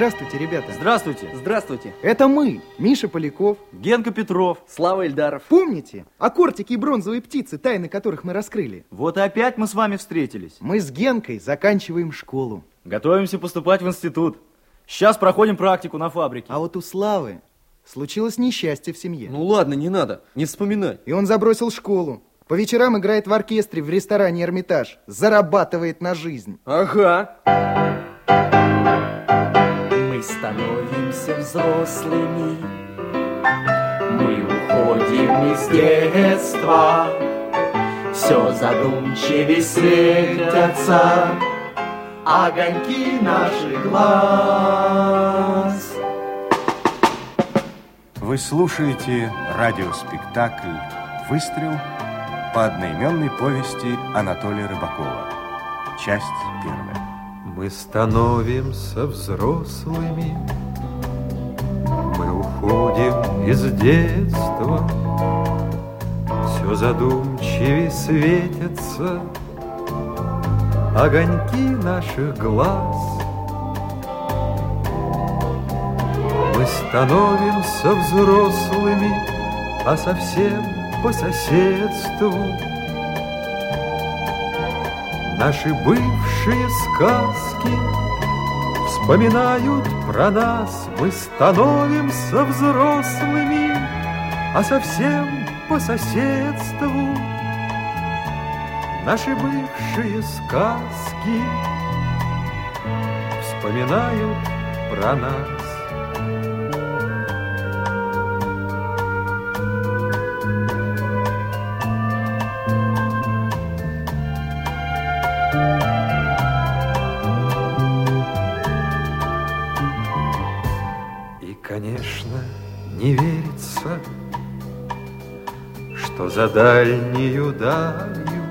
Здравствуйте, ребята. Здравствуйте. Здравствуйте. Это мы, Миша Поляков. Генка Петров. Слава Эльдаров. Помните о кортике и бронзовые птицы, тайны которых мы раскрыли? Вот и опять мы с вами встретились. Мы с Генкой заканчиваем школу. Готовимся поступать в институт. Сейчас проходим практику на фабрике. А вот у Славы случилось несчастье в семье. Ну ладно, не надо, не вспоминай. И он забросил школу. По вечерам играет в оркестре в ресторане «Эрмитаж». Зарабатывает на жизнь. Ага. Мы становимся взрослыми, мы уходим из детства, все задумчивее светятся огоньки наших глаз. Вы слушаете радиоспектакль «Выстрел» по одноименной повести Анатолия Рыбакова. Часть первая. Мы становимся взрослыми, мы уходим из детства, все задумчивее светятся огоньки наших глаз. Становимся взрослыми, а совсем по соседству. Наши бывшие сказки Вспоминают про нас. Мы становимся взрослыми А совсем по соседству. Наши бывшие сказки Вспоминают про нас за дальнюю далью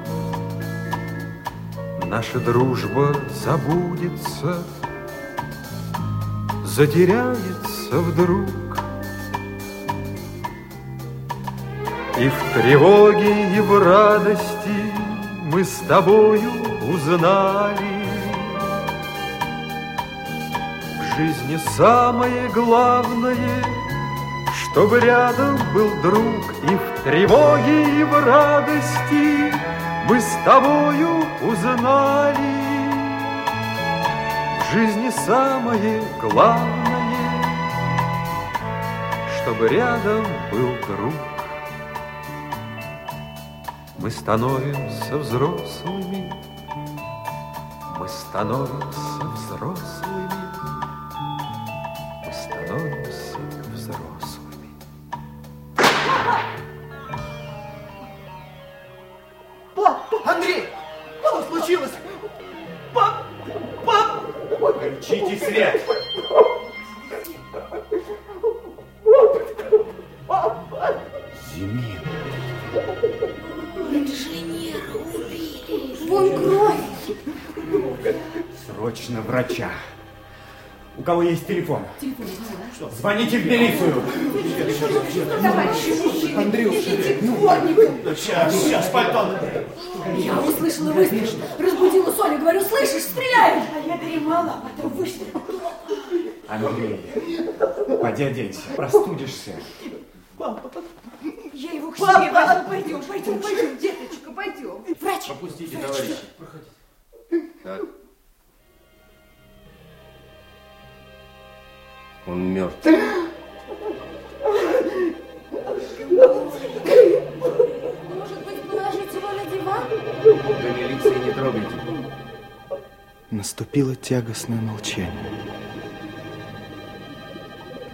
наша дружба забудется, затеряется вдруг. И в тревоге, и в радости мы с тобою узнали, в жизни самое главное, чтобы рядом был друг, и в тревоге, и в радости мы с тобою узнали. В жизни самое главное, чтобы рядом был друг. Мы становимся взрослыми, мы становимся взрослыми, Зимин. Инженера убили. Вон кровь. Срочно врача. У кого есть телефон? Телефон. Что? Звоните в милицию. Андрюша, идите к ну, дворнику. Сейчас, сейчас, пальто. Я услышала выстрел. Разбудила Соню. Говорю, слышишь, стреляют. А я дремала, а потом выстрел. Андрей, поди оденься, простудишься. Я его к Папа! себе возьму. Пойдем, пойдем, пойдем, деточка, пойдем. Врач. Пропустите, Врач. товарищи. Так. Он мертв. Положить его на диван? До милиции не трогайте. Наступило тягостное молчание.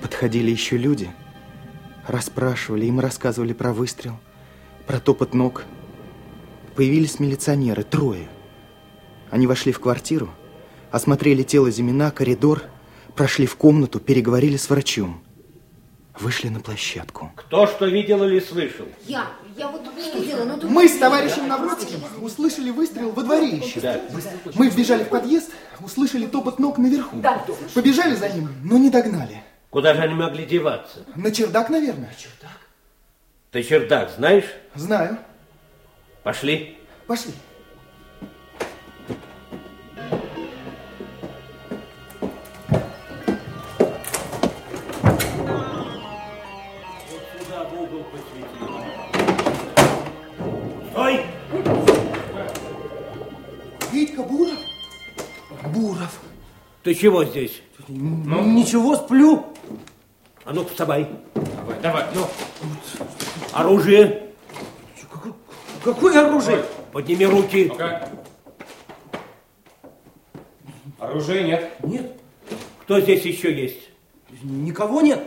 Подходили еще люди, расспрашивали, им рассказывали про выстрел, про топот ног. Появились милиционеры, трое. Они вошли в квартиру, осмотрели тело Зимина, коридор, прошли в комнату, переговорили с врачом. Вышли на площадку. Кто что видел или слышал? Я. Я вот не видела, но... Мы с товарищем Навродским услышали выстрел во дворе еще. Да. Мы вбежали в подъезд, услышали топот ног наверху. Да. Побежали за ним, но не догнали. Куда же они могли деваться? На чердак, наверное. Ты чердак знаешь? Знаю. Пошли. Пошли. Ты чего здесь? Ну, ничего, сплю. А ну вставай. Давай, давай, ну. Оружие. Какое оружие? Подними руки. Ну-ка. Оружия нет. Нет. Кто здесь еще есть? Никого нет.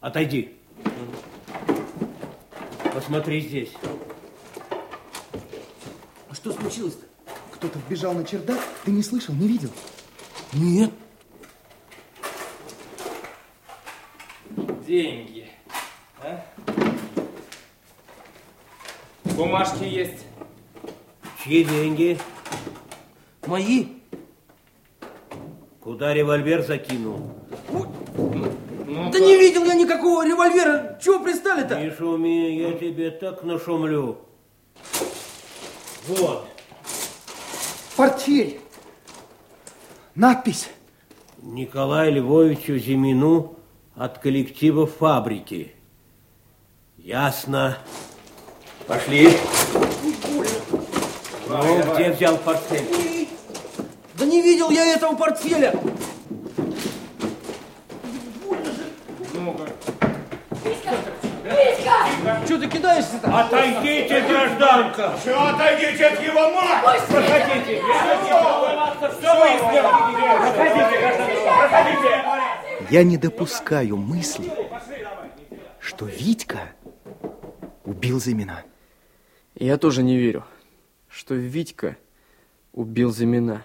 Отойди. Посмотри здесь. А что случилось-то? Кто-то вбежал на чердак. Ты не слышал, не видел? Нет. Деньги. А? Бумажки есть. Чьи деньги? Мои. Куда револьвер закинул? Ну, Да не видел я никакого револьвера. Чего пристали-то? Не шуми, я тебе так нашумлю. Вот. Портфель. Надпись. Николаю Львовичу Зимину от коллектива фабрики. Ясно. Пошли. Ну, где взял портфель? Да не видел я этого портфеля. Витька! Что ты кидаешься-то? Отойдите, гражданка! Все, отойдите от его мать! Проходите! Я не допускаю мысли, что Витька убил Зимина. Я тоже не верю, что Витька убил Зимина.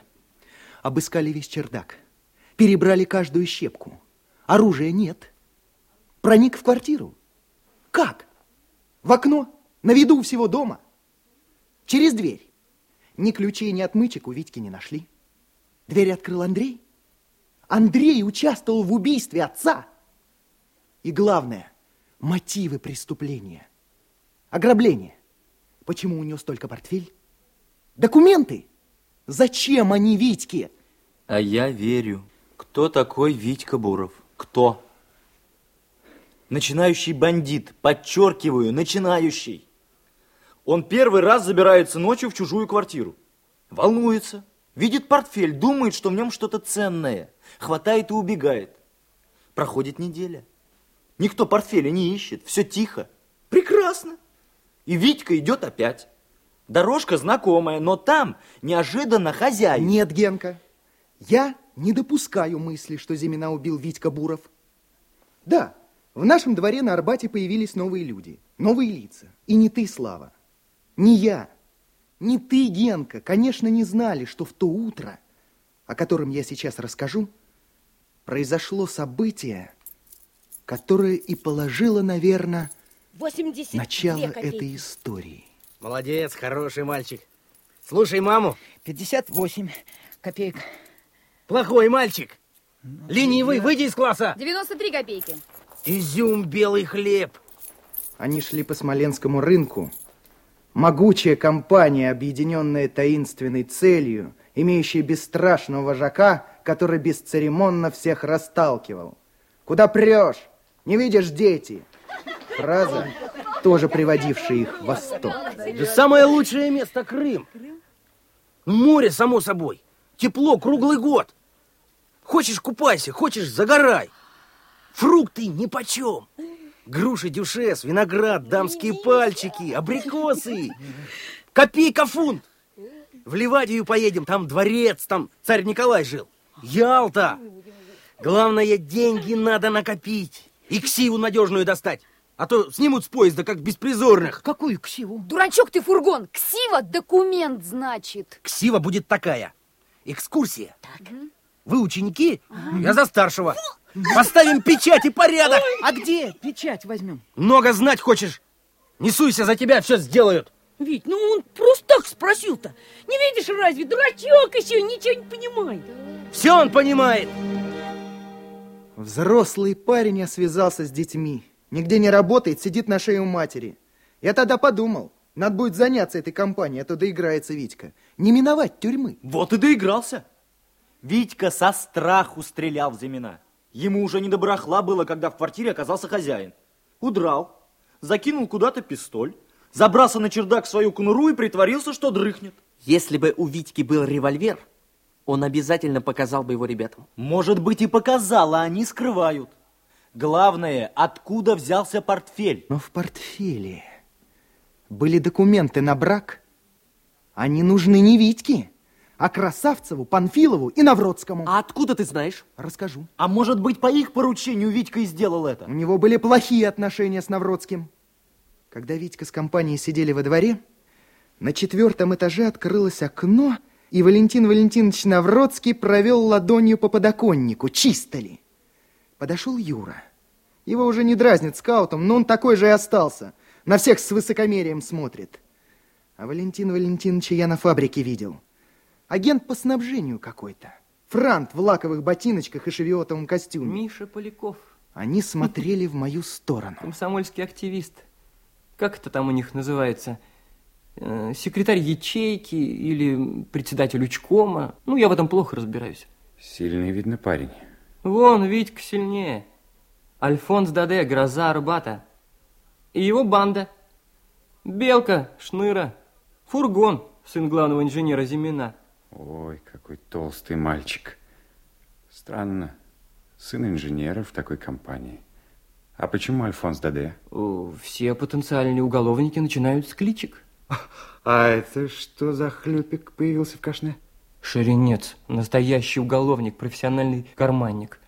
Обыскали весь чердак. Перебрали каждую щепку. Оружия нет. Проник в квартиру. Как? В окно? На виду у всего дома? Через дверь? Ни ключей, ни отмычек у Витьки не нашли. Дверь открыл Андрей. Андрей участвовал в убийстве отца. И главное, мотивы преступления. Ограбление. Почему унес только портфель? Документы. Зачем они Витьке? А я верю. Кто такой Витька Буров? Кто? Начинающий бандит. Подчеркиваю, начинающий. Он первый раз забирается ночью в чужую квартиру. Волнуется. Видит портфель, думает, что в нем что-то ценное. Хватает и убегает. Проходит неделя. Никто портфеля не ищет. Все тихо. Прекрасно. И Витька идет опять. Дорожка знакомая, но там неожиданно хозяин. Нет, Генка, я не допускаю мысли, что Зимина убил Витька Буров. Да, в нашем дворе на Арбате появились новые люди, новые лица. И не ты, Слава, не я, не ты, Генка, конечно, не знали, что в то утро, о котором я сейчас расскажу, произошло событие, которое и положило, наверное, 82 начало копейки. этой истории. Молодец, хороший мальчик. Слушай маму. 58 копеек. Плохой мальчик. Ленивый, выйди из класса. 93 копейки. Изюм, белый хлеб. Они шли по Смоленскому рынку. Могучая компания, объединенная таинственной целью, имеющая бесстрашного вожака, который бесцеремонно всех расталкивал. «Куда прешь? Не видишь, дети?» Фраза, тоже приводившая их в восторг. Да самое лучшее место Крым. Море, само собой. Тепло круглый год. Хочешь купайся, хочешь загорай. Фрукты нипочем. Груши, дюшес, виноград, дамские пальчики, абрикосы. Копейка фунт. В Ливадию поедем, там дворец, там царь Николай жил. Ялта. Главное, деньги надо накопить. И ксиву надежную достать. А то снимут с поезда, как беспризорных. Какую ксиву? Дурачок ты, фургон. Ксива документ, значит. Ксива будет такая. Экскурсия. Вы ученики, я за старшего. Поставим печать и порядок. А где печать возьмем? Много знать хочешь? Не суйся, за тебя все сделают. Вить, ну он просто так спросил-то. Не видишь разве? Дурачок еще, ничего не понимает. Все он понимает. Взрослый парень связался с детьми. Нигде не работает, сидит на шее у матери. Я тогда подумал, надо будет заняться этой компанией, а то доиграется Витька. Не миновать тюрьмы. Вот и доигрался. Витька со страху стрелял в Зимина. Ему уже не до барахла было, когда в квартире оказался хозяин. Удрал, закинул куда-то пистоль, забрался на чердак в свою конуру и притворился, что дрыхнет. Если бы у Витьки был револьвер, он обязательно показал бы его ребятам. Может быть и показал, а они скрывают. Главное, откуда взялся портфель. Но в портфеле были документы на брак. Они нужны не Витьке, а Красавцеву, Панфилову и Навродскому. А откуда ты знаешь? Расскажу. А может быть, по их поручению Витька и сделал это? У него были плохие отношения с Навродским. Когда Витька с компанией сидели во дворе, на четвертом этаже открылось окно, и Валентин Валентинович Навродский провел ладонью по подоконнику, чисто ли. Подошел Юра. Его уже не дразнит скаутом, но он такой же и остался. На всех с высокомерием смотрит. А Валентин Валентиновича я на фабрике видел. Агент по снабжению какой-то. Франт в лаковых ботиночках и шевиотовом костюме. Миша Поляков. Они смотрели в мою сторону. Комсомольский активист. Как это там у них называется? Э, секретарь ячейки или председатель учкома. Ну, я в этом плохо разбираюсь. Сильный, видно, парень. Вон, Витька сильнее. Альфонс Даде, гроза Арбата. И его банда. Белка, Шныра, Фургон, сын главного инженера Зимина. Ой, какой толстый мальчик. Странно. Сын инженера в такой компании. А почему Альфонс Даде? О, все потенциальные уголовники начинают с кличек. А это что за хлюпик появился в кашне? Ширинец, настоящий уголовник, профессиональный карманник.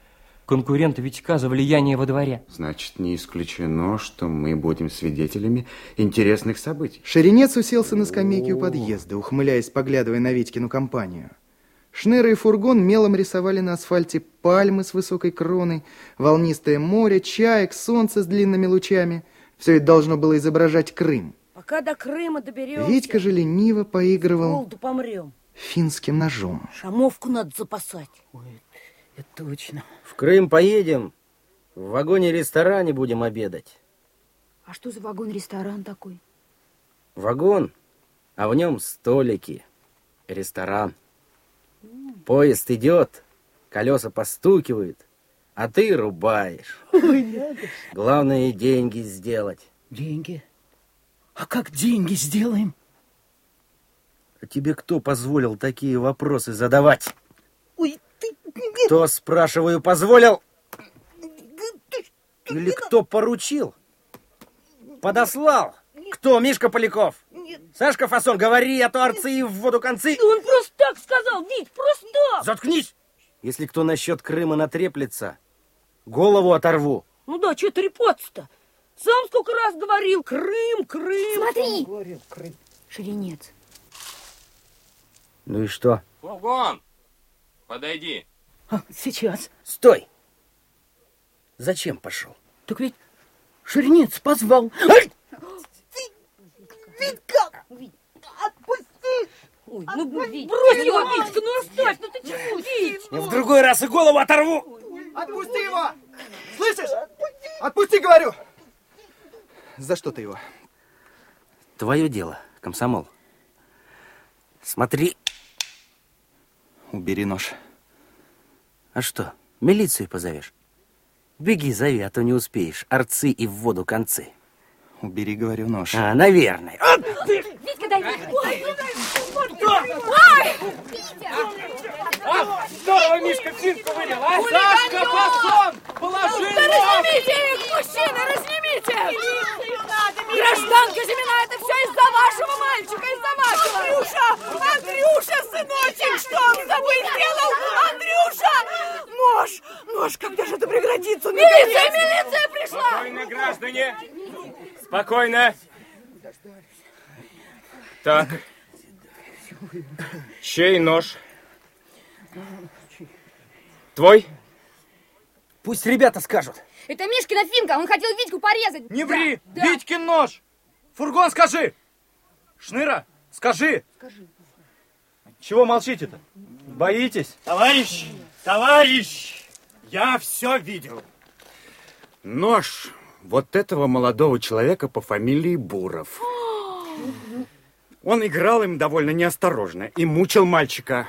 Конкуренты Витька за влияние во дворе. Значит, не исключено, что мы будем свидетелями интересных событий. Ширинец уселся на скамейке у подъезда, ухмыляясь, поглядывая на Витькину компанию. Шныры и фургон мелом рисовали на асфальте пальмы с высокой кроной, волнистое море, чаек, солнце с длинными лучами. Все это должно было изображать Крым. Пока до Крыма доберемся. Витька же лениво поигрывал помрем. финским ножом. Шамовку надо запасать. Ой, это точно. В Крым поедем, в вагоне-ресторане будем обедать. А что за вагон-ресторан такой? Вагон, а в нем столики, ресторан. Поезд идет, колеса постукивают, а ты рубаешь. Ой. Главное деньги сделать. Деньги? А как деньги сделаем? А тебе кто позволил такие вопросы задавать? Кто, спрашиваю, позволил? Или кто поручил? Подослал? Кто, Мишка Поляков? Сашка Фасон, говори, а то арцы и в воду концы. Он просто так сказал, Вить, просто так. Заткнись! Если кто насчет Крыма натреплется, голову оторву. Ну да, что трепаться-то? Сам сколько раз говорил, Крым, Крым. Смотри! Говорил, Крым. Ширинец. Ну и что? Фургон, подойди. А, сейчас. Стой! Зачем пошел? Так ведь Ширинец позвал. Ай! Витька! Отпусти! Ой, ну, Вить, брось его, Витька, ну оставь, ну ты чего, Вить? В другой раз и голову оторву! Отпусти его! Слышишь? Отпусти, говорю! За что ты его? Твое дело, комсомол. Смотри. Убери нож. А что, милицию позовешь? Беги, зови, а то не успеешь. Арцы и в воду концы. Убери, говорю, нож. А, наверное. А, Витька, дай мне. Ой, А, здорово, Мишка, финку вынул, а? Сашка, Фасон, положи Да разнимите их, мужчины, разнимите! Гражданка Зимина, это все из-за вашего мальчика, из-за вашего! Андрюша! Андрюша, сыночек, что он с тобой сделал? Андрюша! Нож! Нож, когда же это прекратится? Милиция, милиция пришла! Спокойно, граждане. Спокойно. Так. Чей нож? Твой? Пусть ребята скажут. Это Мишкина финка, он хотел Витьку порезать. Не ври! Да. Витькин нож! Фургон, скажи! Шныра, скажи! Скажи. Чего молчите-то? Боитесь? Товарищ, товарищ, я все видел. Нож вот этого молодого человека по фамилии Буров. Он играл им довольно неосторожно и мучил мальчика.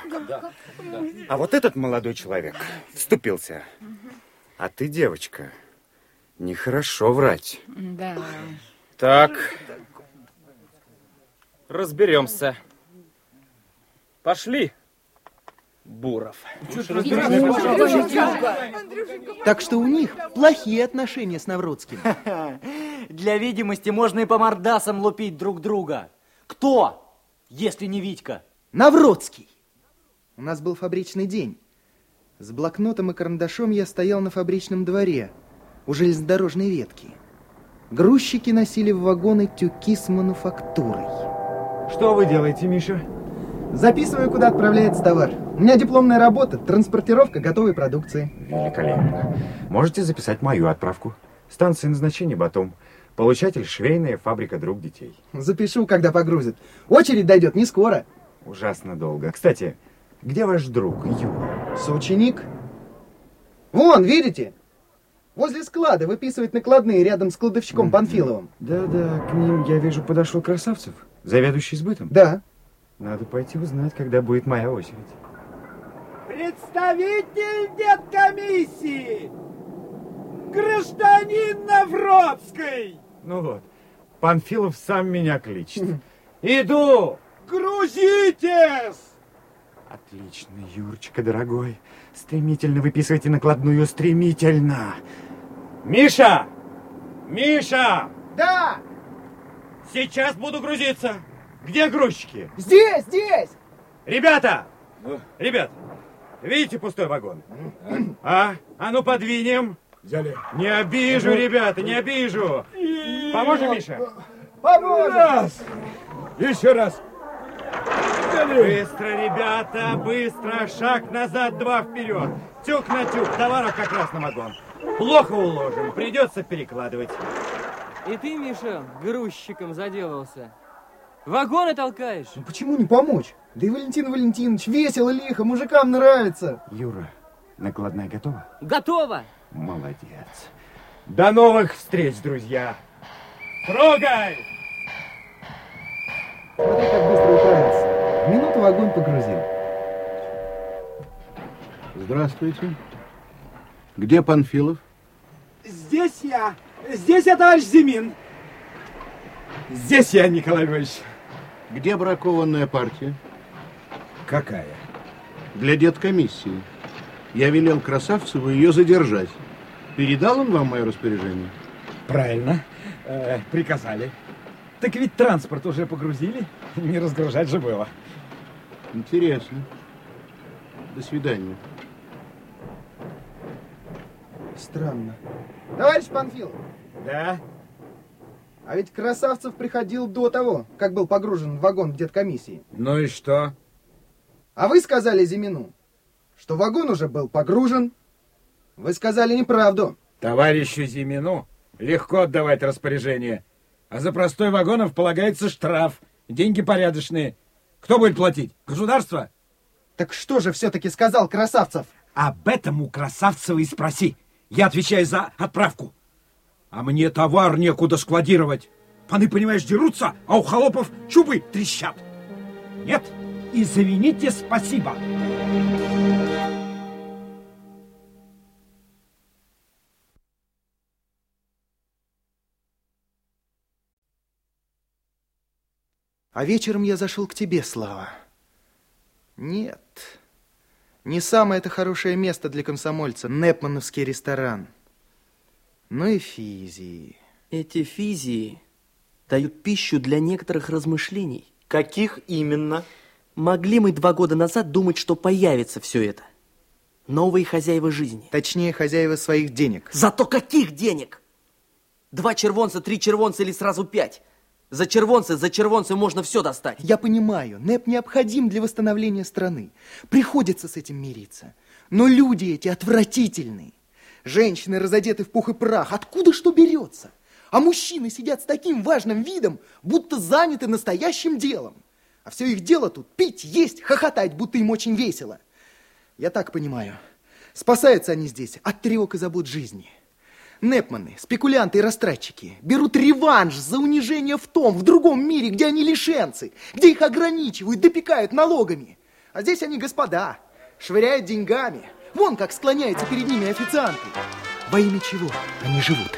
А вот этот молодой человек вступился. А ты, девочка, нехорошо врать. Да. Так, разберемся. Пошли, Буров. Так что у них плохие отношения с Навродским. Для видимости можно и по мордасам лупить друг друга. Кто, если не Витька? Навродский. У нас был фабричный день. С блокнотом и карандашом я стоял на фабричном дворе у железнодорожной ветки. Грузчики носили в вагоны тюки с мануфактурой. Что вы делаете, Миша? Записываю, куда отправляется товар. У меня дипломная работа, транспортировка готовой продукции. Великолепно. Можете записать мою отправку. Станция назначения Батум. Получатель швейная фабрика друг детей. Запишу, когда погрузят. Очередь дойдет не скоро. Ужасно долго. Кстати, где ваш друг, Юра? Соученик. Вон, видите? Возле склада выписывает накладные рядом с кладовщиком Панфиловым. Да-да, к ним, я вижу, подошел Красавцев, заведующий сбытом. Да. Надо пойти узнать, когда будет моя очередь. Представитель деткомиссии! Гражданин Навродский! Ну вот, Панфилов сам меня кличет. Иду! Грузитесь! Отлично, Юрочка, дорогой. Стремительно выписывайте накладную, стремительно. Миша! Миша! Да! Сейчас буду грузиться. Где грузчики? Здесь, здесь! Ребята! Ребят, видите пустой вагон? А? А ну подвинем. Взяли. Не обижу, ребята, не обижу. Поможем, Миша? Поможем! Раз! Еще раз! Быстро, ребята, быстро. Шаг назад, два вперед. Тюк на тюк, товаров как раз на вагон. Плохо уложим, придется перекладывать. И ты, Миша, грузчиком заделался. Вагоны толкаешь? Ну почему не помочь? Да и Валентин Валентинович весело, лихо, мужикам нравится. Юра, накладная готова? Готово. Молодец. До новых встреч, друзья. Трогай! Смотри, как быстро. В вагон погрузил. Здравствуйте. Где Панфилов? Здесь я! Здесь я, товарищ Зимин! Здесь я, Николай Львович. Где бракованная партия? Какая? Для деткомиссии. Я велел Красавцеву ее задержать. Передал он вам мое распоряжение? Правильно. Э, приказали. Так ведь транспорт уже погрузили. Не разгружать же было. Интересно. До свидания. Странно. Товарищ Панфилов, Да? а ведь Красавцев приходил до того, как был погружен в вагон в деткомиссии. Ну и что? А вы сказали Зимину, что вагон уже был погружен. Вы сказали неправду. Товарищу Зимину легко отдавать распоряжение. А за простой вагонов полагается штраф. Деньги порядочные. Кто будет платить? Государство? Так что же все-таки сказал Красавцев? Об этом у Красавцева и спроси. Я отвечаю за отправку. А мне товар некуда складировать. Паны, понимаешь, дерутся, а у холопов чубы трещат. Нет? Извините, спасибо. А вечером я зашел к тебе, Слава. Нет, не самое это хорошее место для комсомольца, Непмановский ресторан. Ну и физии. Эти физии дают пищу для некоторых размышлений. Каких именно? Могли мы два года назад думать, что появится все это? Новые хозяева жизни. Точнее, хозяева своих денег. Зато каких денег? Два червонца, три червонца или сразу пять? За червонцы, за червонцы можно все достать. Я понимаю, НЭП необходим для восстановления страны. Приходится с этим мириться. Но люди эти отвратительные. Женщины разодеты в пух и прах. Откуда что берется? А мужчины сидят с таким важным видом, будто заняты настоящим делом. А все их дело тут пить, есть, хохотать, будто им очень весело. Я так понимаю. Спасаются они здесь от тревог и забот жизни. Непманы, спекулянты и растратчики берут реванш за унижение в том, в другом мире, где они лишенцы, где их ограничивают, допекают налогами. А здесь они господа, швыряют деньгами. Вон как склоняются перед ними официанты. Во имя чего они живут?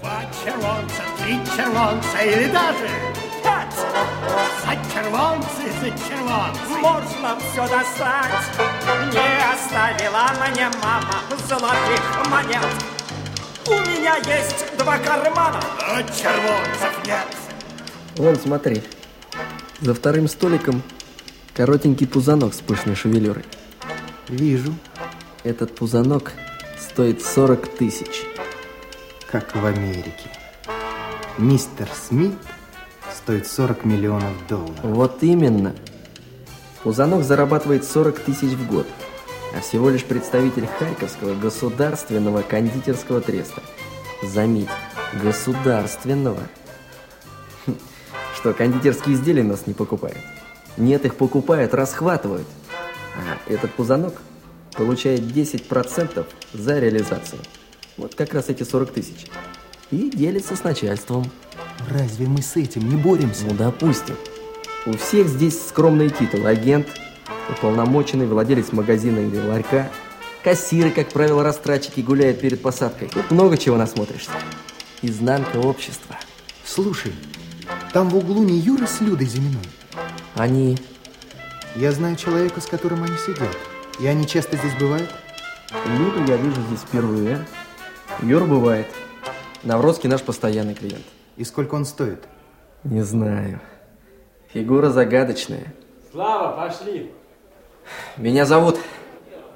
Два червонца, три червонца или даже. За червонцы, за червонцы. Можно все достать. Не оставила мне мама золотых монет. У меня есть два кармана. А червонцев нет. Вон, смотри. За вторым столиком коротенький пузанок с пышной шевелюрой. Вижу. Этот пузанок стоит 40 тысяч. Как в Америке. Мистер Смит стоит 40 миллионов долларов. Вот именно. Пузанок зарабатывает 40 тысяч в год, а всего лишь представитель Харьковского государственного кондитерского треста. Заметь, государственного. Хм, Что, кондитерские изделия нас не покупают? Нет, их покупают, расхватывают. А этот пузанок получает 10% за реализацию. Вот как раз эти 40 тысяч. И делится с начальством. Разве мы с этим не боремся? Ну, допустим. У всех здесь скромные титулы. Агент, уполномоченный, владелец магазина или ларька. Кассиры, как правило, растратчики гуляют перед посадкой. Тут много чего насмотришься. Изнанка общества. Слушай, там в углу не Юра с Людой Зиминой? Они... Я знаю человека, с которым они сидят. И они часто здесь бывают? Люду я вижу здесь впервые. Юр бывает. Навродский наш постоянный клиент. И сколько он стоит? Не знаю. Фигура загадочная. Слава, пошли. Меня зовут.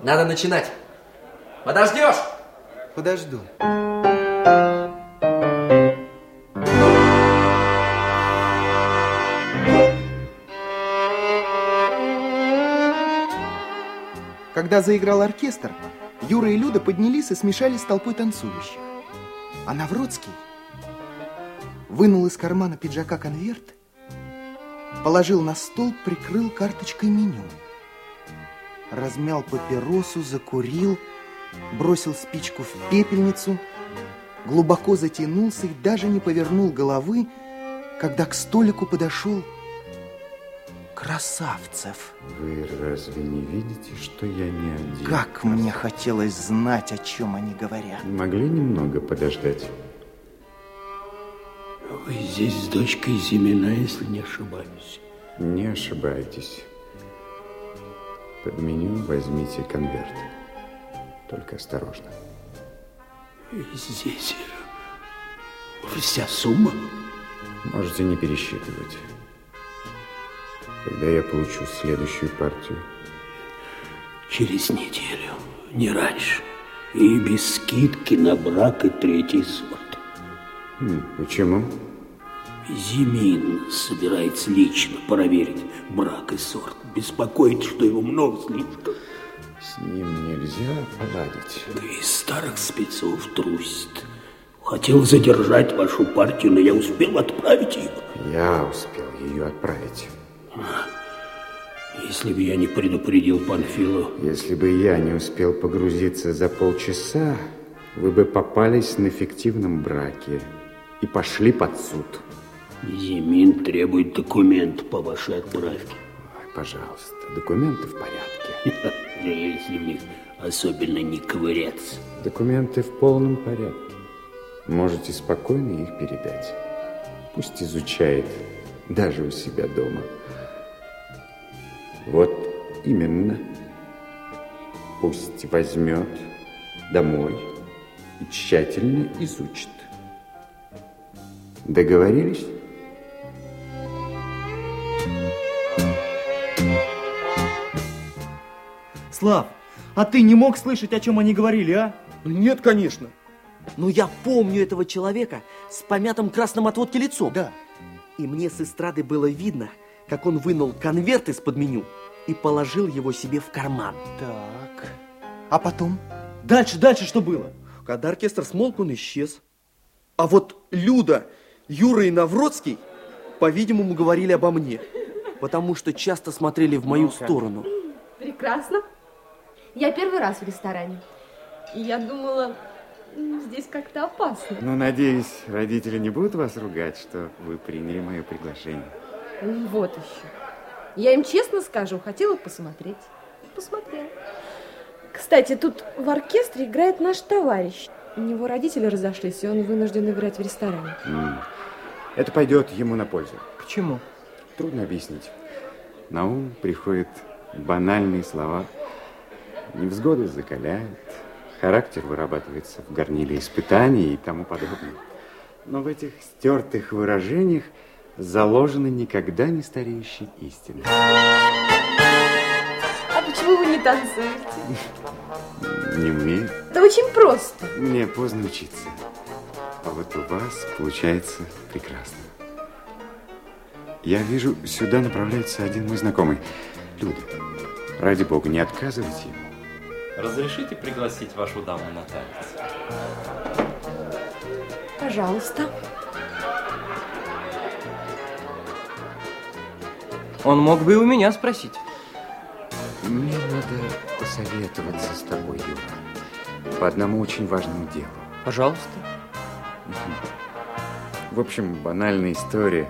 Надо начинать. Подождешь? Подожду. Когда заиграл оркестр, Юра и Люда поднялись и смешались с толпой танцующих. А Навродский вынул из кармана пиджака конверт, положил на стол, прикрыл карточкой меню. Размял папиросу, закурил, бросил спичку в пепельницу, глубоко затянулся и даже не повернул головы, когда к столику подошел Красавцев. Вы разве не видите, что я не один? Как мне хотелось знать, о чем они говорят. Могли немного подождать? Вы здесь с дочкой Зимина, если не ошибаюсь. Не ошибаетесь. Под меню возьмите конверт. Только осторожно. Здесь вся сумма? Можете не пересчитывать. Когда я получу следующую партию? Через неделю, не раньше. И без скидки на брак и третий сорт. М, Почему? Зимин собирается лично проверить брак и сорт. Беспокоит, что его много слишком. С ним нельзя поладить. И старых спецов трусит. Хотел задержать вашу партию, но я успел отправить ее. Я успел ее отправить. Если бы я не предупредил Панфилу... Если бы я не успел погрузиться за полчаса, вы бы попались на фиктивном браке и пошли под суд. Зимин требует документ по вашей отправке. Ой, пожалуйста, документы в порядке. Если в них особенно не ковыряться. Документы в полном порядке. Можете спокойно их передать. Пусть изучает даже у себя дома. Вот именно. Пусть возьмет домой и тщательно изучит. Договорились? Слав, а ты не мог слышать, о чем они говорили, а? Нет, конечно. Но я помню этого человека с помятым красным от водки лицом. Да. И мне с эстрады было видно, как он вынул конверт из-под меню и положил его себе в карман. Так. А потом? Дальше, дальше что было? Когда оркестр смолк, он исчез. А вот Люда, Юра и Навродский, по-видимому, говорили обо мне, потому что часто смотрели в мою сторону. Прекрасно. Я первый раз в ресторане. И я думала, Здесь как-то опасно. Ну, надеюсь, родители не будут вас ругать, что вы приняли мое приглашение. Вот еще. Я им честно скажу, хотела посмотреть. Посмотрела. Кстати, тут в оркестре играет наш товарищ. У него родители разошлись, и он вынужден играть в ресторане. Это пойдет ему на пользу. Почему? Трудно объяснить. На ум приходят банальные слова. Невзгоды закаляют, характер вырабатывается в горниле испытаний и тому подобное. Но в этих стертых выражениях заложены никогда не стареющие истины. А почему вы не танцуете? Не умею. Да очень просто. Мне поздно учиться. А вот у вас получается прекрасно. Я вижу, сюда направляется один мой знакомый. Люда, ради бога, не отказывайте ему. Разрешите пригласить вашу даму на танец? Пожалуйста. Он мог бы и у меня спросить. Мне надо посоветоваться с тобой, Юра, по одному очень важному делу. Пожалуйста. В общем, банальная история.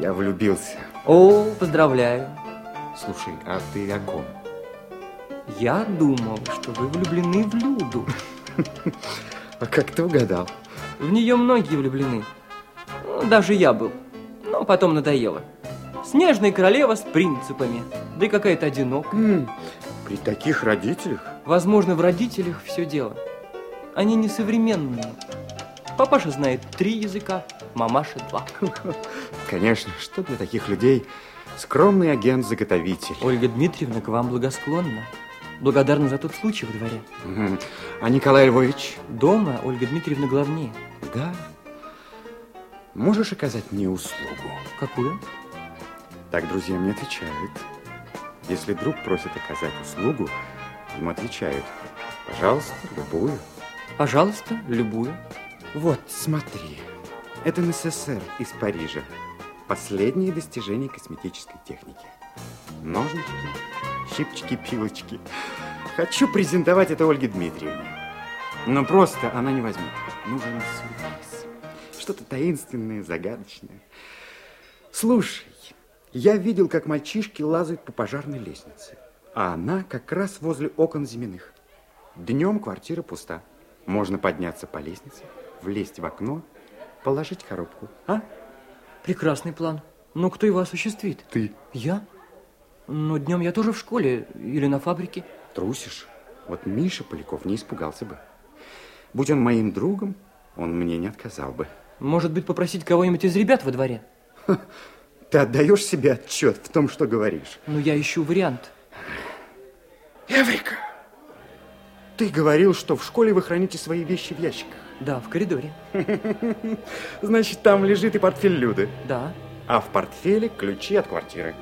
Я влюбился. О, поздравляю. Слушай, а ты о ком? Я думал, что вы влюблены в Люду. А как ты угадал? В нее многие влюблены. Ну, Даже я был. Но потом надоело. Снежная королева с принципами. Да и какая-то одинокая. При таких родителях? Возможно, в родителях все дело. Они несовременные. Папаша знает три языка, мамаша два. Конечно, что для таких людей скромный агент-заготовитель. Ольга Дмитриевна к вам благосклонна. Благодарна за тот случай во дворе. А Николай Львович? Дома Ольга Дмитриевна главнее. Да. Можешь оказать мне услугу? Какую? Так друзья мне отвечают. Если друг просит оказать услугу, ему отвечают. Пожалуйста, любую. Пожалуйста, любую. Вот, смотри. Это НССР из Парижа. Последние достижения косметической техники. Ножнички, щипчики, пилочки. Хочу презентовать это Ольге Дмитриевне. Но просто она не возьмет. Нужен сюрприз. Что-то таинственное, загадочное. Слушай, я видел, как мальчишки лазают по пожарной лестнице. А она как раз возле окон Зиминых. Днем квартира пуста. Можно подняться по лестнице, влезть в окно, положить коробку. А? Прекрасный план. Но кто его осуществит? Ты. Я? Но днем я тоже в школе или на фабрике. Трусишь? Вот Миша Поляков не испугался бы. Будь он моим другом, он мне не отказал бы. Может быть, попросить кого-нибудь из ребят во дворе? Ты отдаешь себе отчет в том, что говоришь? Ну, я ищу вариант. Эврика! Ты говорил, что в школе вы храните свои вещи в ящиках. Да, в коридоре. Значит, там лежит и портфель Люды. Да. А в портфеле ключи от квартиры.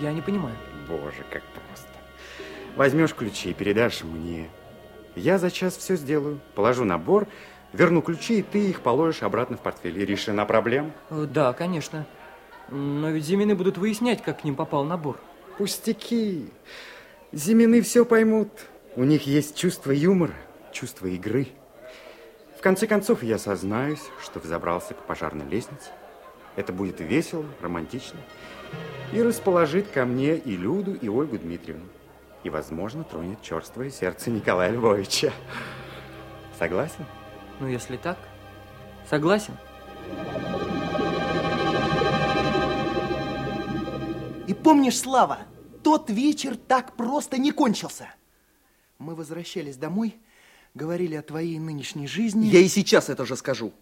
Я не понимаю. Боже, как просто. Возьмешь ключи и передашь мне. Я за час все сделаю. Положу набор, верну ключи, и ты их положишь обратно в портфель. И решена проблема. Э, Да, конечно. Но ведь Зимины будут выяснять, как к ним попал набор. Пустяки. Зимины все поймут. У них есть чувство юмора, чувство игры. В конце концов, я сознаюсь, что взобрался по пожарной лестнице. Это будет весело, романтично. И расположит ко мне и Люду, и Ольгу Дмитриевну. И, возможно, тронет черствое сердце Николая Львовича. Согласен? Ну, если так, согласен. И помнишь, Слава, тот вечер так просто не кончился. Мы возвращались домой, говорили о твоей нынешней жизни. Я и сейчас это же скажу.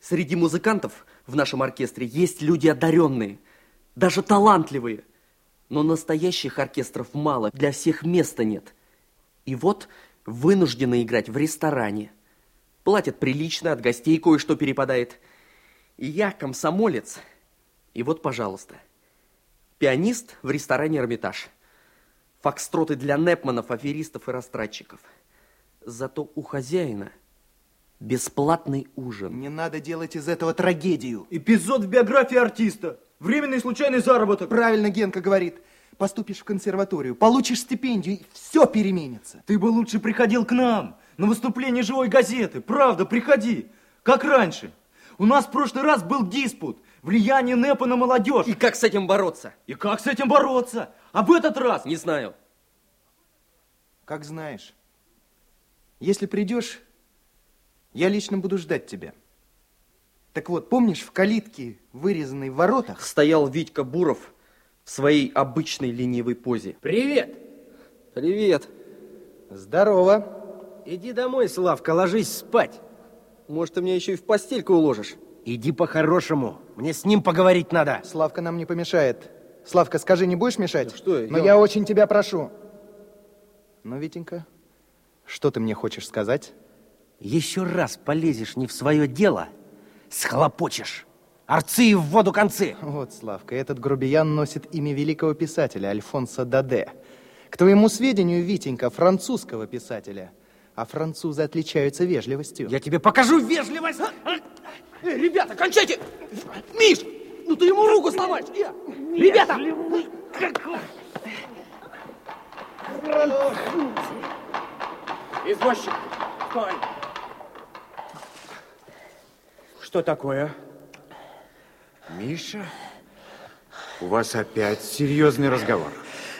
Среди музыкантов в нашем оркестре есть люди одаренные, даже талантливые. Но настоящих оркестров мало, для всех места нет. И вот вынуждены играть в ресторане. Платят прилично, от гостей кое-что перепадает. И я комсомолец. И вот, пожалуйста, пианист в ресторане «Эрмитаж». Фокстроты для непманов, аферистов и растратчиков. Зато у хозяина бесплатный ужин. Не надо делать из этого трагедию. Эпизод в биографии артиста. Временный случайный заработок. Правильно Генка говорит. поступишь в консерваторию, получишь стипендию, и все переменится. Ты бы лучше приходил к нам на выступление живой газеты. Правда, приходи, как раньше. У нас в прошлый раз был диспут. Влияние НЭПа на молодежь. И как с этим бороться? И как с этим бороться? А в этот раз? Не знаю. Как знаешь. Если придешь, я лично буду ждать тебя. Так вот, помнишь, в калитке, вырезанной в воротах... Стоял Витька Буров в своей обычной ленивой позе. Привет. Привет. Здорово. Иди домой, Славка, ложись спать. Может, ты меня еще и в постельку уложишь? Иди по-хорошему. Мне с ним поговорить надо. Славка нам не помешает. Славка, скажи, не будешь мешать? Да что Но я... я очень тебя прошу. Ну, Витенька, что ты мне хочешь сказать? Еще раз полезешь не в свое дело, схлопочешь. Арцы и в воду концы. Вот, Славка, этот грубиян носит имя великого писателя Альфонса Даде. К твоему сведению, Витенька, французского писателя. А французы отличаются вежливостью. Я тебе покажу вежливость. Эй, ребята, кончайте! Миш, ну ты ему руку сломаешь. Я. Ребята! Извозчик, стой! Что такое? Миша, у вас опять серьезный разговор.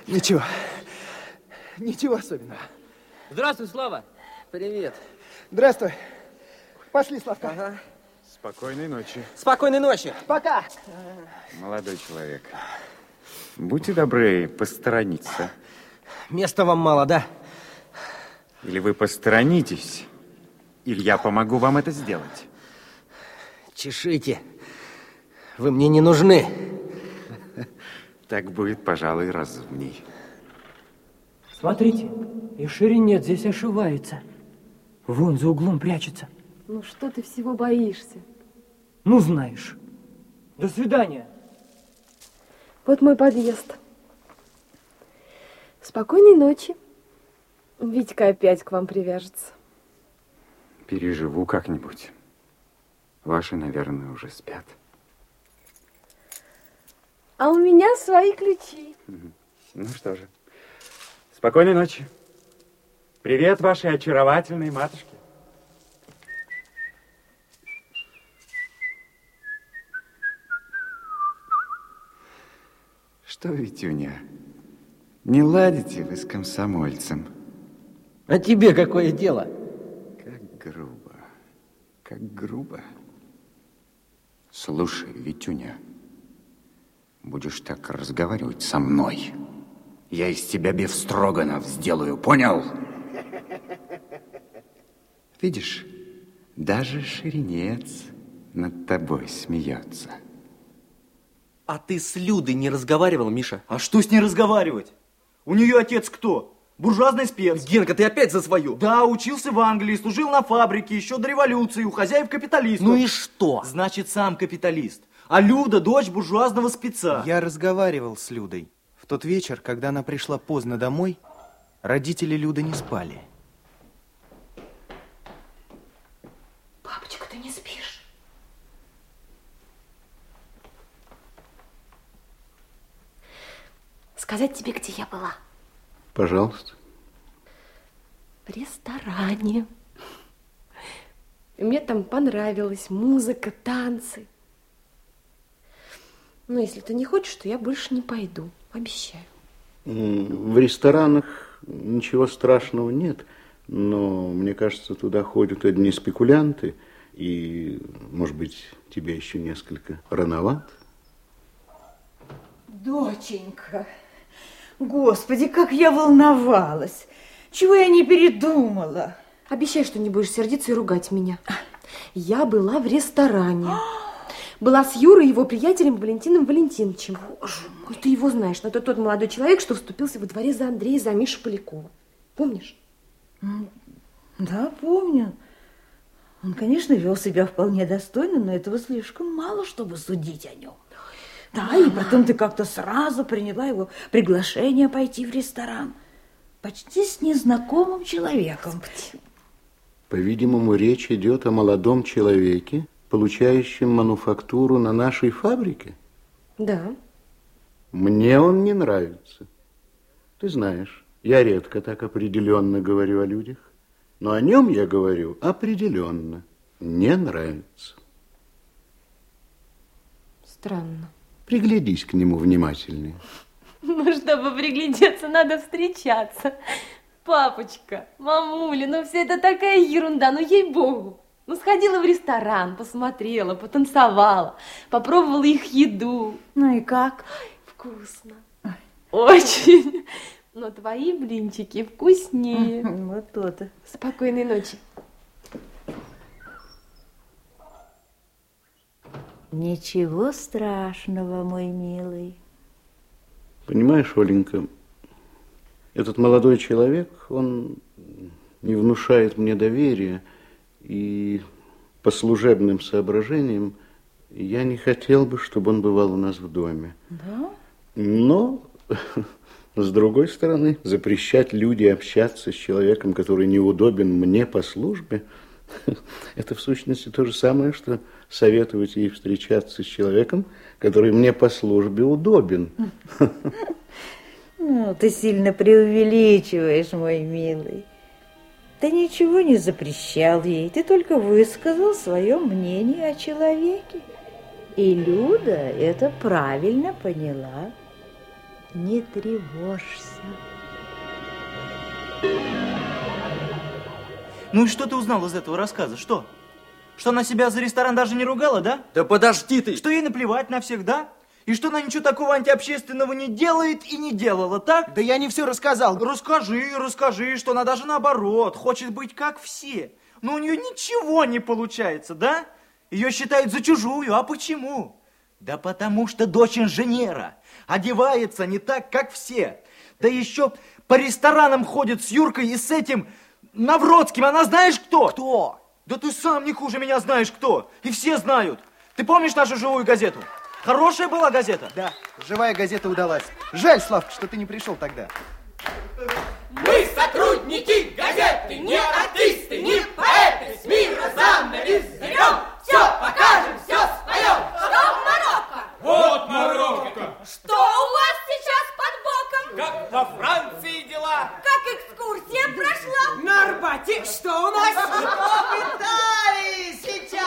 Ничего. Ничего особенного. Здравствуй, Слава. Привет. Здравствуй. Пошли, Славка. Ага. Спокойной ночи. Спокойной ночи. Пока. Молодой человек, будьте добры посторониться. Места вам мало, да? Или вы посторонитесь, или я помогу вам это сделать. Чешите. Вы мне не нужны. Так будет, пожалуй, разумней. Смотрите, и ширинет здесь ошивается. Вон за углом прячется. Ну что ты всего боишься? Ну, знаешь. До свидания. Вот мой подъезд. Спокойной ночи. Витька опять к вам привяжется. Переживу как-нибудь. Ваши, наверное, уже спят. А у меня свои ключи. Ну что же, спокойной ночи. Привет вашей очаровательной матушке. Что, Витюня, не ладите вы с комсомольцем? А тебе какое дело? Как грубо, как грубо. Слушай, Витюня, будешь так разговаривать со мной, я из тебя бефстроганов сделаю, понял? Видишь, даже ширинец над тобой смеется. А ты с Людой не разговаривал, Миша? А что с ней разговаривать? У нее отец кто? Буржуазный спец. Генка, ты опять за свою? Да, учился в Англии, служил на фабрике, еще до революции, у хозяев капиталистов. Ну и что? Значит, сам капиталист. А Люда дочь буржуазного спеца. Я разговаривал с Людой. В тот вечер, когда она пришла поздно домой, родители Люды не спали. Папочка, ты не спишь? Сказать тебе, где я была? Пожалуйста. В ресторане. И мне там понравилась музыка, танцы. Но если ты не хочешь, то я больше не пойду. Обещаю. В ресторанах ничего страшного нет, но мне кажется, туда ходят одни спекулянты, и, может быть, тебе еще несколько рановато. Доченька, господи, как я волновалась. Чего я не передумала? Обещай, что не будешь сердиться и ругать меня. Я была в ресторане. Была с Юрой его приятелем Валентином Валентиновичем. Боже мой. Ты его знаешь, но это тот молодой человек, что вступился во дворе за Андрея, за Мишу Полякова. Помнишь? Да, помню. Он, конечно, вел себя вполне достойно, но этого слишком мало, чтобы судить о нем. Да, и потом ты как-то сразу приняла его приглашение пойти в ресторан. Почти с незнакомым человеком. По-видимому, речь идет о молодом человеке, получающем мануфактуру на нашей фабрике. Да. Мне он не нравится. Ты знаешь, я редко так определенно говорю о людях, но о нем я говорю определенно. Не нравится. Странно. Приглядись к нему внимательнее. Ну, чтобы приглядеться, надо встречаться. Папочка, мамуля, ну все это такая ерунда, ну ей-богу. Ну, сходила в ресторан, посмотрела, потанцевала, попробовала их еду. Ну и как? Вкусно. Очень. Но твои блинчики вкуснее. Вот то-то. Спокойной ночи. Ничего страшного, мой милый. Понимаешь, Оленька, этот молодой человек, он не внушает мне доверия, и по служебным соображениям я не хотел бы, чтобы он бывал у нас в доме. Да? Но, с другой стороны, запрещать люди общаться с человеком, который неудобен мне по службе, это в сущности то же самое, что советовать ей встречаться с человеком, который мне по службе удобен. Ну, ты сильно преувеличиваешь, мой милый. Ты ничего не запрещал ей, ты только высказал свое мнение о человеке. И Люда это правильно поняла. Не тревожься. Ну и что ты узнал из этого рассказа? Что? Что она себя за ресторан даже не ругала, да? Да подожди ты! Что ей наплевать на всех, да? И что она ничего такого антиобщественного не делает и не делала, так? Да я не все рассказал. Расскажи, расскажи, что она даже наоборот, хочет быть как все. Но у нее ничего не получается, да? Ее считают за чужую, а почему? Да потому что дочь инженера одевается не так, как все. Да еще по ресторанам ходит с Юркой и с этим Навродским. Она знаешь кто? Кто? Да ты сам не хуже меня знаешь кто. И все знают. Ты помнишь нашу живую газету? Хорошая была газета? Да, живая газета удалась. Жаль, Славка, что ты не пришел тогда. Мы сотрудники газеты, не артисты, не поэты, с мира занавес берем, все покажем, все споем. Что в Марокко? Вот Марокко. Что у вас? Как во Франции дела? Как экскурсия прошла? На Арбате что у нас? В Италии сейчас.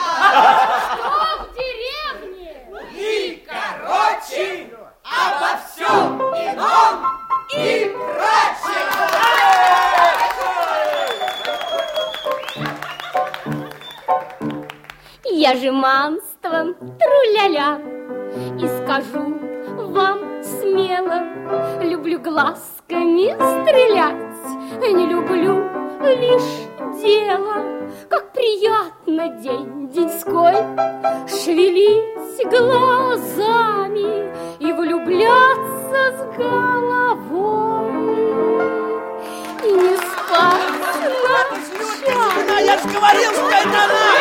Что в деревне? И короче, обо всем ином и Я жеманством труляля И скажу вам смело Люблю глазками стрелять Не люблю лишь дело Как приятно день деньской Шевелить глазами И влюбляться с головой И не спать ночами Я же говорил, что это она!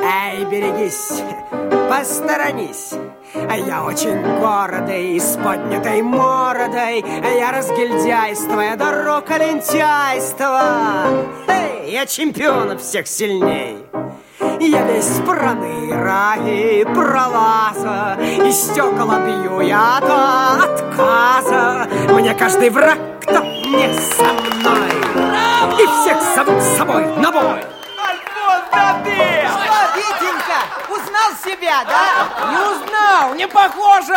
Эй, берегись, посторонись. Я очень гордый, с поднятой мордой. Я разгильдяйство, дорога лентяйства. Эй, я чемпион всех сильней. Я весь проныра и пролаза, И стекла бью я до отказа. Мне каждый враг, кто не со мной, И всех зовут с собой на бой. Что, Витенька, узнал себя, да? Не узнал, не похоже!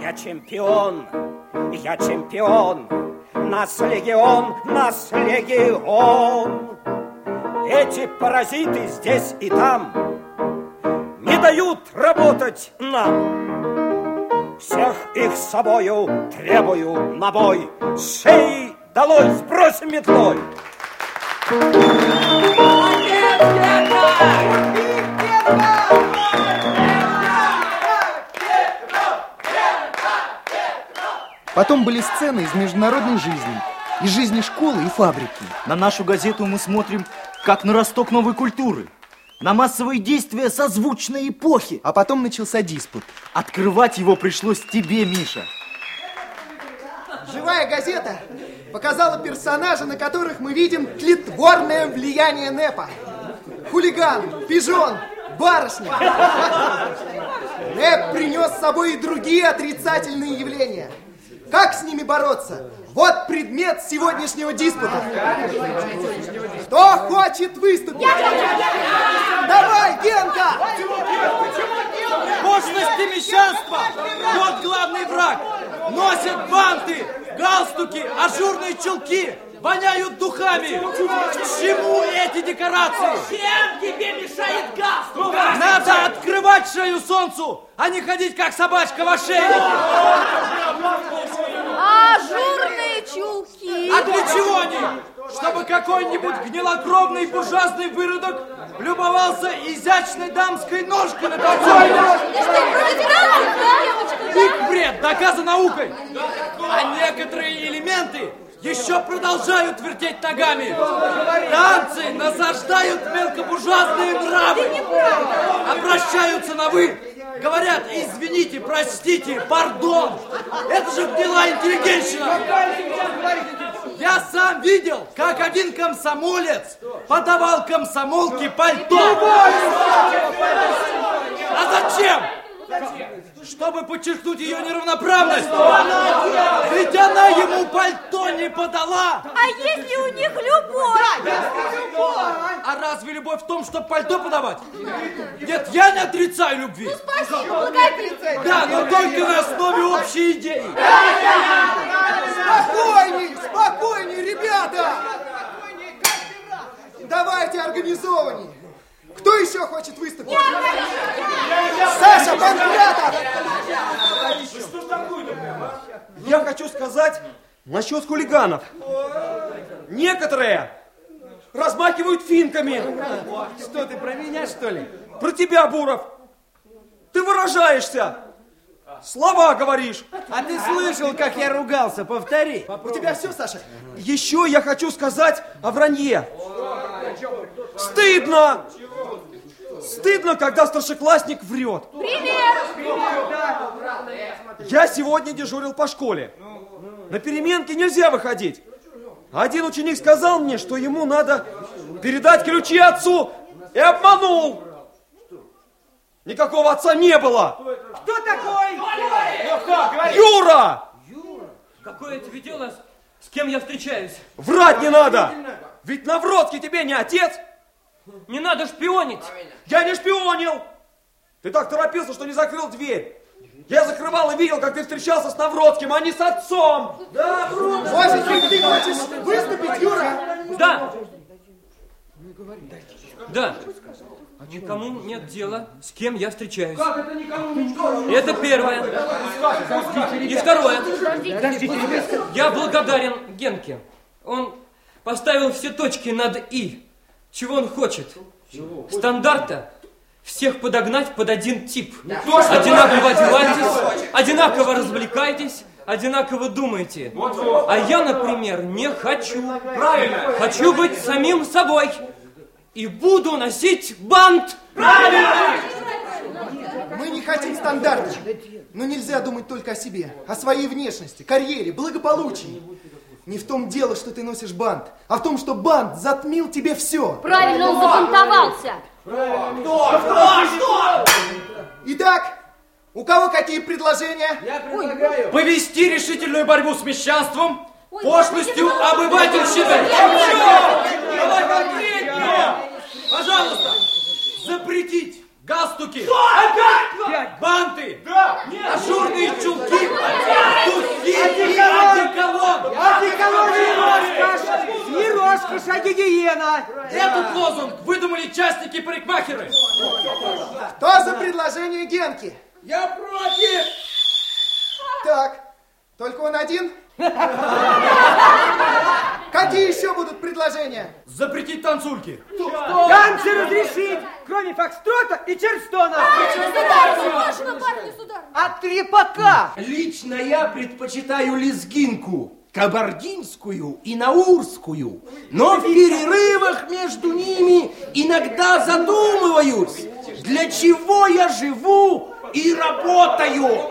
Я чемпион, я чемпион, нас легион, нас легион. Эти паразиты здесь и там не дают работать нам. Всех их с собою требую на бой. С шеи долой сбросим метлой. Потом были сцены из международной жизни, из жизни школы и фабрики. На нашу газету мы смотрим как на росток новой культуры. На массовые действия созвучной эпохи. А потом начался диспут. Открывать его пришлось тебе, Миша. Живая газета показала персонажа, на которых мы видим тлетворное влияние НЭПа. Хулиган, пижон, барышня. НЭП принес с собой и другие отрицательные явления. Как с ними бороться? Вот предмет сегодняшнего диспута. Кто хочет выступить? Давай, Генка! Пошлость и мещанство! Вот главный враг! Носят банты, галстуки, ажурные чулки, воняют духами. К чему эти декорации? Чем тебе мешает газ? Надо открывать шею солнцу, а не ходить как собачка в ошейнике. Ажурные чулки. А для чего они? Чтобы какой-нибудь гнилокровный буржуазный выродок любовался изящной дамской ножкой на танцполе. Их бред доказан наукой. А некоторые элементы еще продолжают вертеть ногами. Танцы насаждают мелкобуржуазные нравы. Обращаются на «вы». Говорят, извините, простите, пардон. Это же гнилая интеллигенщина. Я сам видел, как один комсомолец подавал комсомолке пальто. А зачем? Чтобы подчеркнуть ее неравноправность. Ведь она ему пальто не подала. А если у них любовь? А разве любовь в том, чтобы пальто подавать? Нет, я не отрицаю любви. Спасибо, благодетель. Да, но только на основе общей идеи. Спокойней, спокойней, ребята! Давайте организованней. Кто еще хочет выступить? Саша, Панкратов! Я хочу сказать насчет хулиганов. Некоторые размахивают финками. Что ты, про меня, что ли? Про тебя, Буров. Ты выражаешься. Слова говоришь. А ты слышал, как я ругался? Повтори. У тебя все, Саша? Еще я хочу сказать о вранье. Стыдно! Стыдно, когда старшеклассник врет. Я сегодня дежурил по школе. На переменке нельзя выходить. Один ученик сказал мне, что ему надо передать ключи отцу, и обманул. Никакого отца не было. Кто такой? Юра! Какое тебе дело, с кем я встречаюсь? Врать не надо! Ведь Навродский тебе не отец! Не надо шпионить! Я не шпионил! Ты так торопился, что не закрыл дверь. Я закрывал и видел, как ты встречался с Навродским, а не с отцом! Да, Может быть, ты хочешь выступить, Юра? Да! Да. Никому нет дела, с кем я встречаюсь. Как это никому не Это первое. И второе. Я благодарен Генке. Он поставил все точки над «и». Чего он хочет? Стандарта всех подогнать под один тип. Одинаково одевайтесь, одинаково развлекайтесь, одинаково думаете. А я, например, не хочу. Правильно. Хочу быть самим собой. И буду носить бант. Мы не хотим стандарта. Но нельзя думать только о себе, о своей внешности, карьере, благополучии. Не в том дело, что ты носишь бант, а в том, что бант затмил тебе все. Правильно, он забунтовался. Что? Что? Что? Итак, у кого какие предложения? Я предлагаю... Повести решительную борьбу с мещанством, пошлостью обывательщины. Давай конкретнее. Пожалуйста, запретить галстуки, Опять? банты, Да. ажурные чулки, духи Одеколон. одеколон. Одеколон не роскошь. Не роскошь, а гигиена. Этот лозунг выдумали частники парикмахеры. Кто за предложение Генки? Я против. Так, только он один? Какие еще будут предложения? Запретить танцульки. Танцы разрешить, кроме фокстрота и черстона. А трепака. Лично я предпочитаю лезгинку, кабардинскую и наурскую, но в перерывах между ними иногда задумываюсь, для чего я живу и работаю.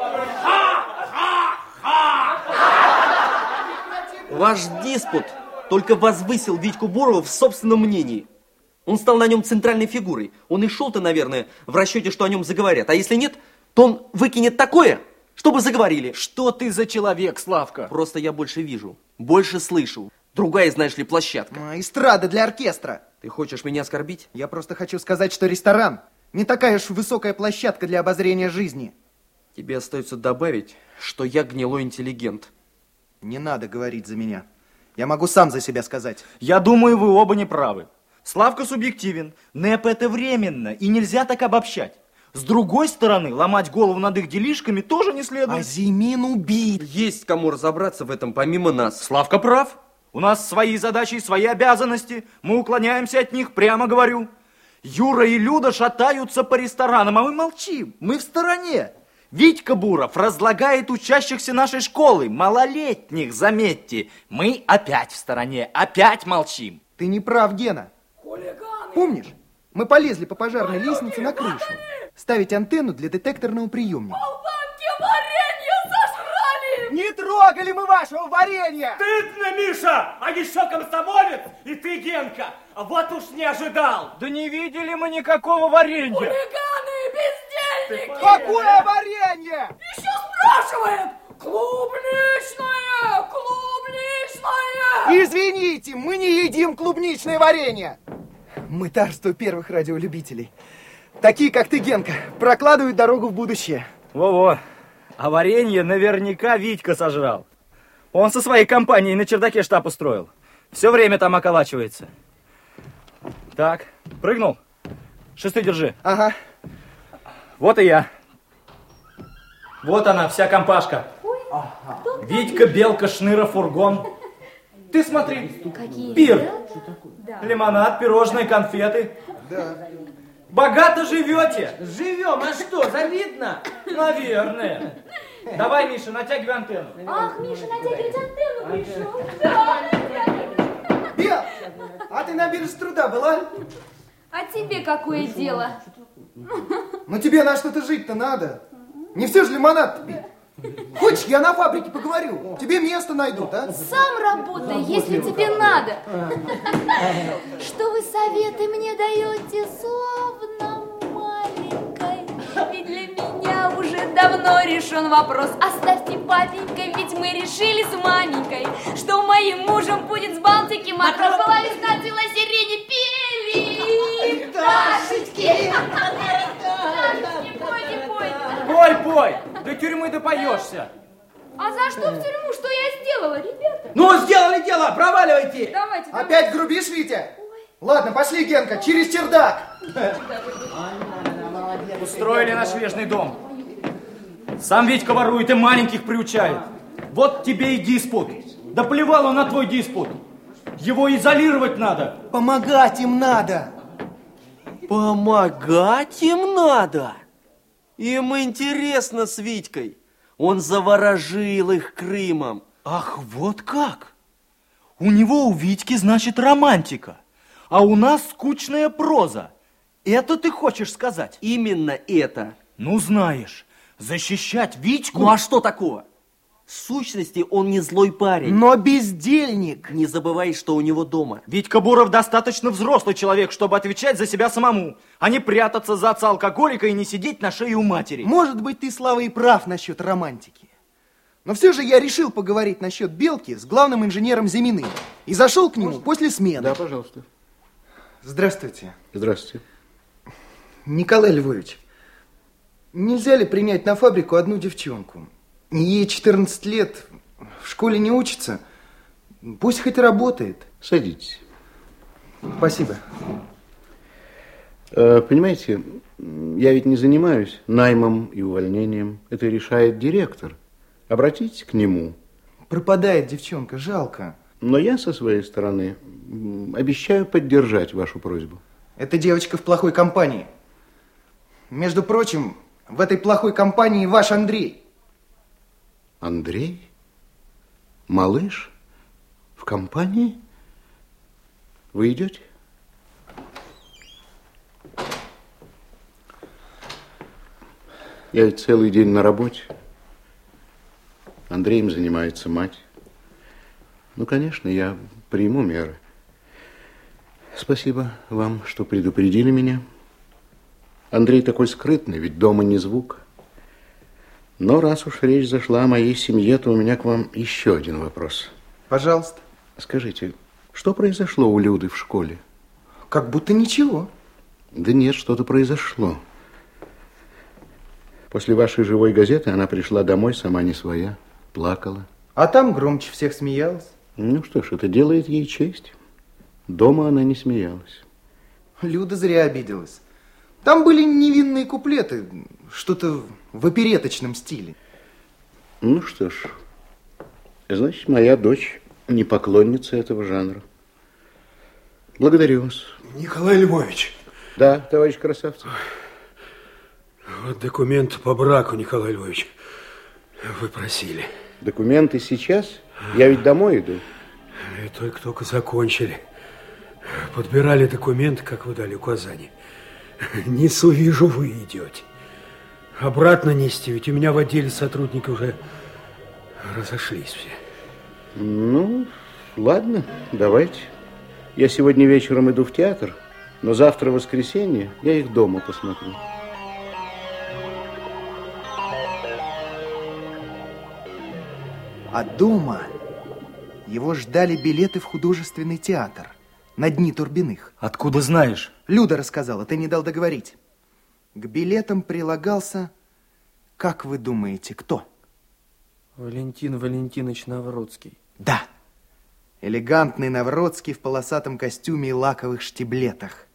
Ваш диспут только возвысил Витьку Бурова в собственном мнении. Он стал на нем центральной фигурой. Он и шел-то, наверное, в расчете, что о нем заговорят. А если нет, то он выкинет такое, чтобы заговорили. Что ты за человек, Славка? Просто я больше вижу, больше слышу. Другая, знаешь ли, площадка. А, эстрада для оркестра. Ты хочешь меня оскорбить? Я просто хочу сказать, что ресторан не такая уж высокая площадка для обозрения жизни. Тебе остается добавить, что я гнилой интеллигент. Не надо говорить за меня. Я могу сам за себя сказать. Я думаю, вы оба не правы. Славка субъективен, НЭП это временно, и нельзя так обобщать. С другой стороны, ломать голову над их делишками тоже не следует. А Зимин убит. Есть кому разобраться в этом помимо нас. Славка прав. У нас свои задачи и свои обязанности. Мы уклоняемся от них, прямо говорю. Юра и Люда шатаются по ресторанам, а мы молчим. Мы в стороне. Витька Буров разлагает учащихся нашей школы, малолетних, заметьте. Мы опять в стороне, опять молчим. Ты не прав, Гена. Помнишь, мы полезли по пожарной лестнице на крышу, ставить антенну для детекторного приемника. Не трогали мы вашего варенья! Стыдно, Миша! А еще комсомолец! И ты, Генка! А вот уж не ожидал! Да не видели мы никакого варенья! Хулиганы, бездельники! Какое варенье? Еще спрашивает! Клубничное! Клубничное! Извините, мы не едим клубничное варенье. Мы тарство первых радиолюбителей. Такие, как ты, Генка, прокладывают дорогу в будущее. Во-во. А варенье наверняка Витька сожрал. Он со своей компанией на чердаке штаб устроил. Все время там околачивается. Так, прыгнул? Шесты держи. Ага. Вот и я. Вот она, вся компашка. Витька, Белка, Шныра, Фургон. Ты смотри, Какие пир. Лимонад, пирожные, конфеты. Да. Богато живете. Живем, а что, завидно? Наверное. Давай, Миша, натягивай антенну. Ах, Миша, натягивать антенну пришел. Да. Бел, а ты на бирже труда была? А тебе какое дело? Ну тебе на что-то жить-то надо. Не все же лимонад пить. Хочешь, я на фабрике поговорю? Тебе место найдут, а? Сам работай, если тебе надо. Что вы советы мне даете, словно уже давно решен вопрос. Оставьте папенька, ведь мы решили с маменькой, что моим мужем будет с Балтики матрос. Была весна, цвела сирени, пели пташечки. Пташечки, пойте, пойте. Пой, пой! До тюрьмы допоешься. А за что в тюрьму? Что я сделала, ребята? Ну, сделали дело, проваливайте! Давайте, Опять грубишь, Витя? Ладно, пошли, Генка, через чердак. Устроили ночлежный дом. Сам Витька ворует и маленьких приучает. Вот тебе и диспут. Да плевал он на твой диспут. Его изолировать надо. Помогать им надо. Помогать им надо? Им интересно с Витькой. Он заворожил их Крымом. Ах, вот как? У него, у Витьки, значит, романтика. А у нас скучная проза. Это ты хочешь сказать? Именно это. Ну, знаешь, защищать Витьку... Ну, а что такого? В сущности, он не злой парень. Но бездельник. Не забывай, что у него дома. Витька Буров достаточно взрослый человек, чтобы отвечать за себя самому, а не прятаться за отца алкоголика и не сидеть на шее у матери. Может быть, ты, Слава, и прав насчет романтики. Но все же я решил поговорить насчет Белки с главным инженером Зиминым. И зашел к нему после смены. Да, пожалуйста. Здравствуйте. Здравствуйте. Николай Львович, нельзя ли принять на фабрику одну девчонку? Ей 14 лет, в школе не учится. Пусть хоть работает. Садитесь. Спасибо. Э, Понимаете, я ведь не занимаюсь наймом и увольнением. Это решает директор. Обратитесь к нему. Пропадает девчонка, жалко. Но я со своей стороны обещаю поддержать вашу просьбу. Эта девочка в плохой компании. Между прочим, в этой плохой компании ваш Андрей. Андрей? Малыш? компании? Вы идете? Я ведь целый день на работе. Андреем занимается мать. Ну, конечно, я приму меры. Спасибо вам, что предупредили меня. Андрей такой скрытный, ведь дома не звук. Но раз уж речь зашла о моей семье, то у меня к вам еще один вопрос. Пожалуйста. Скажите, что произошло у Люды в школе? Как будто ничего. Да нет, что-то произошло. После вашей живой газеты она пришла домой сама не своя, плакала. А там громче всех смеялась. Ну что ж, это делает ей честь. Дома она не смеялась. Люда зря обиделась. Там были невинные куплеты, что-то в опереточном стиле. Ну что ж, значит, моя дочь не поклонница этого жанра. Благодарю вас. Николай Львович. Да, товарищ Красавцев. Вот документ по браку, Николай Львович. Вы просили. Документы сейчас? Я ведь домой иду. И только-только закончили. Подбирали документы, как вы дали указание. Несу, вижу, вы идете. Обратно нести, ведь у меня в отделе сотрудники уже разошлись все. Ну, ладно, давайте. Я сегодня вечером иду в театр, но завтра воскресенье я их дома посмотрю. А дома его ждали билеты в художественный театр на дни Турбиных. Откуда знаешь? Люда рассказала, ты не дал договорить. К билетам прилагался, как вы думаете, кто? Валентин Валентинович Навродский. Да, элегантный Навродский в полосатом костюме и лаковых штиблетах.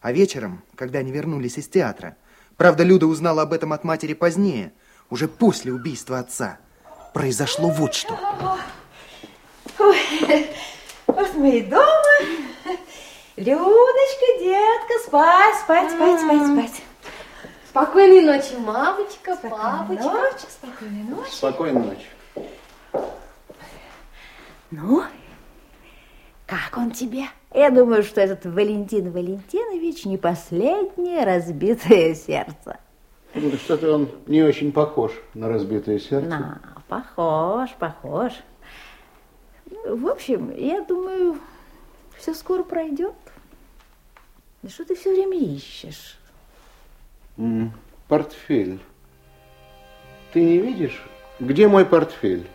А вечером, когда они вернулись из театра, правда, Люда узнала об этом от матери позднее, уже после убийства отца, произошло вот что. Ой, вот мы и дома. Людочка, детка, спать, спать, спать, спать, спать. Спокойной ночи, мамочка, папочка. Ночи, спокойной ночи. Спокойной ночи. Ну, как он тебе? Я думаю, что этот Валентин Валентинович не последнее разбитое сердце. Ну, Что-то он не очень похож на разбитое сердце. На, похож, похож. В общем, я думаю, все скоро пройдет. Да что ты все время ищешь? М, Портфель. Ты не видишь, где мой портфель?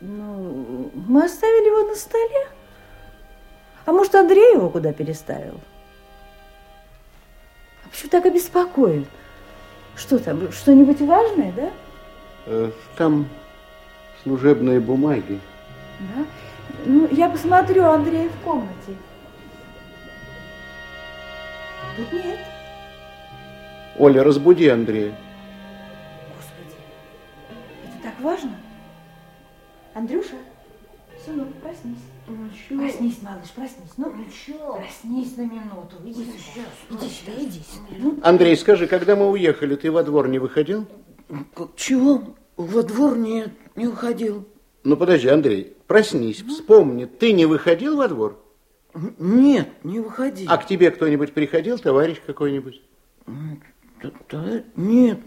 Ну, мы оставили его на столе. А может, Андрей его куда переставил? А почему так обеспокоен? Что там, что-нибудь важное, да? Э, Там служебные бумаги. Да? Ну, я посмотрю Андрея в комнате. Тут нет. Оля, разбуди Андрея. Это так важно? Андрюша, сынок, проснись. Проснись, малыш, проснись. Ну, проснись на минуту. Иди сюда. Иди сюда, иди сюда. Ну, Андрей, скажи, когда мы уехали, ты во двор не выходил? Чего? Во двор нет, не уходил. Ну, подожди, Андрей, проснись, вспомни, ты не выходил во двор? Нет, не выходил. А к тебе кто-нибудь приходил, товарищ какой-нибудь? Да, нет,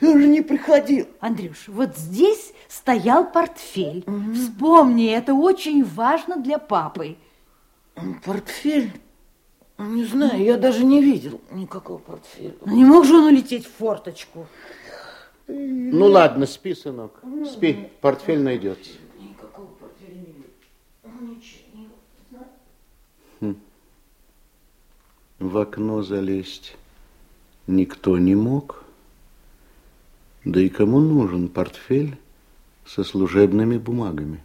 я же не приходил. Андрюш, вот здесь стоял портфель. Вспомни, это очень важно для папы. Портфель? Не знаю, я даже не видел никакого портфеля. Ну, не мог же он улететь в форточку? Ну, ладно, спи, сынок, спи, портфель найдется. Никакого портфеля не видел. Ничего не знаю. Хм. В окно залезть никто не мог. Да и кому нужен портфель со служебными бумагами?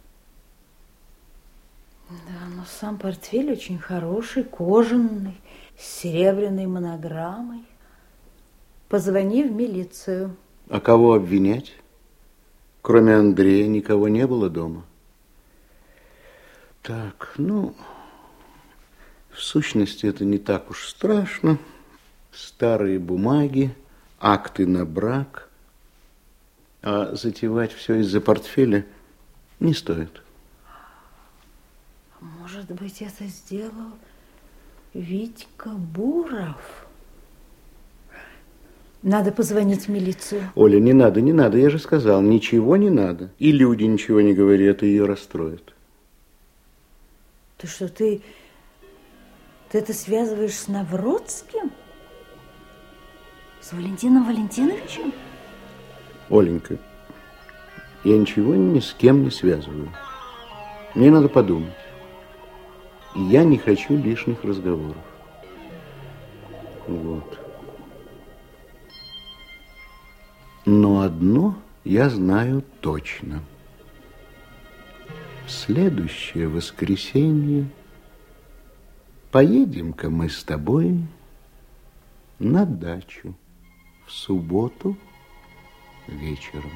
Да, но сам портфель очень хороший, кожаный, с серебряной монограммой. Позвони в милицию. А кого обвинять? Кроме Андрея никого не было дома. Так, ну, в сущности, это не так уж страшно. Старые бумаги, акты на брак. А затевать все из-за портфеля не стоит. Может быть, это сделал Витька Буров? Надо позвонить в милицию. Оля, не надо, не надо, я же сказал, ничего не надо. И люди ничего не говорят, и ее расстроят. Ты что, ты, ты это связываешь с Навродским? С Валентином Валентиновичем? Оленька, я ничего ни с кем не связываю. Мне надо подумать. И я не хочу лишних разговоров. Вот. Но одно я знаю точно. В следующее воскресенье поедем-ка мы с тобой на дачу в субботу вечером.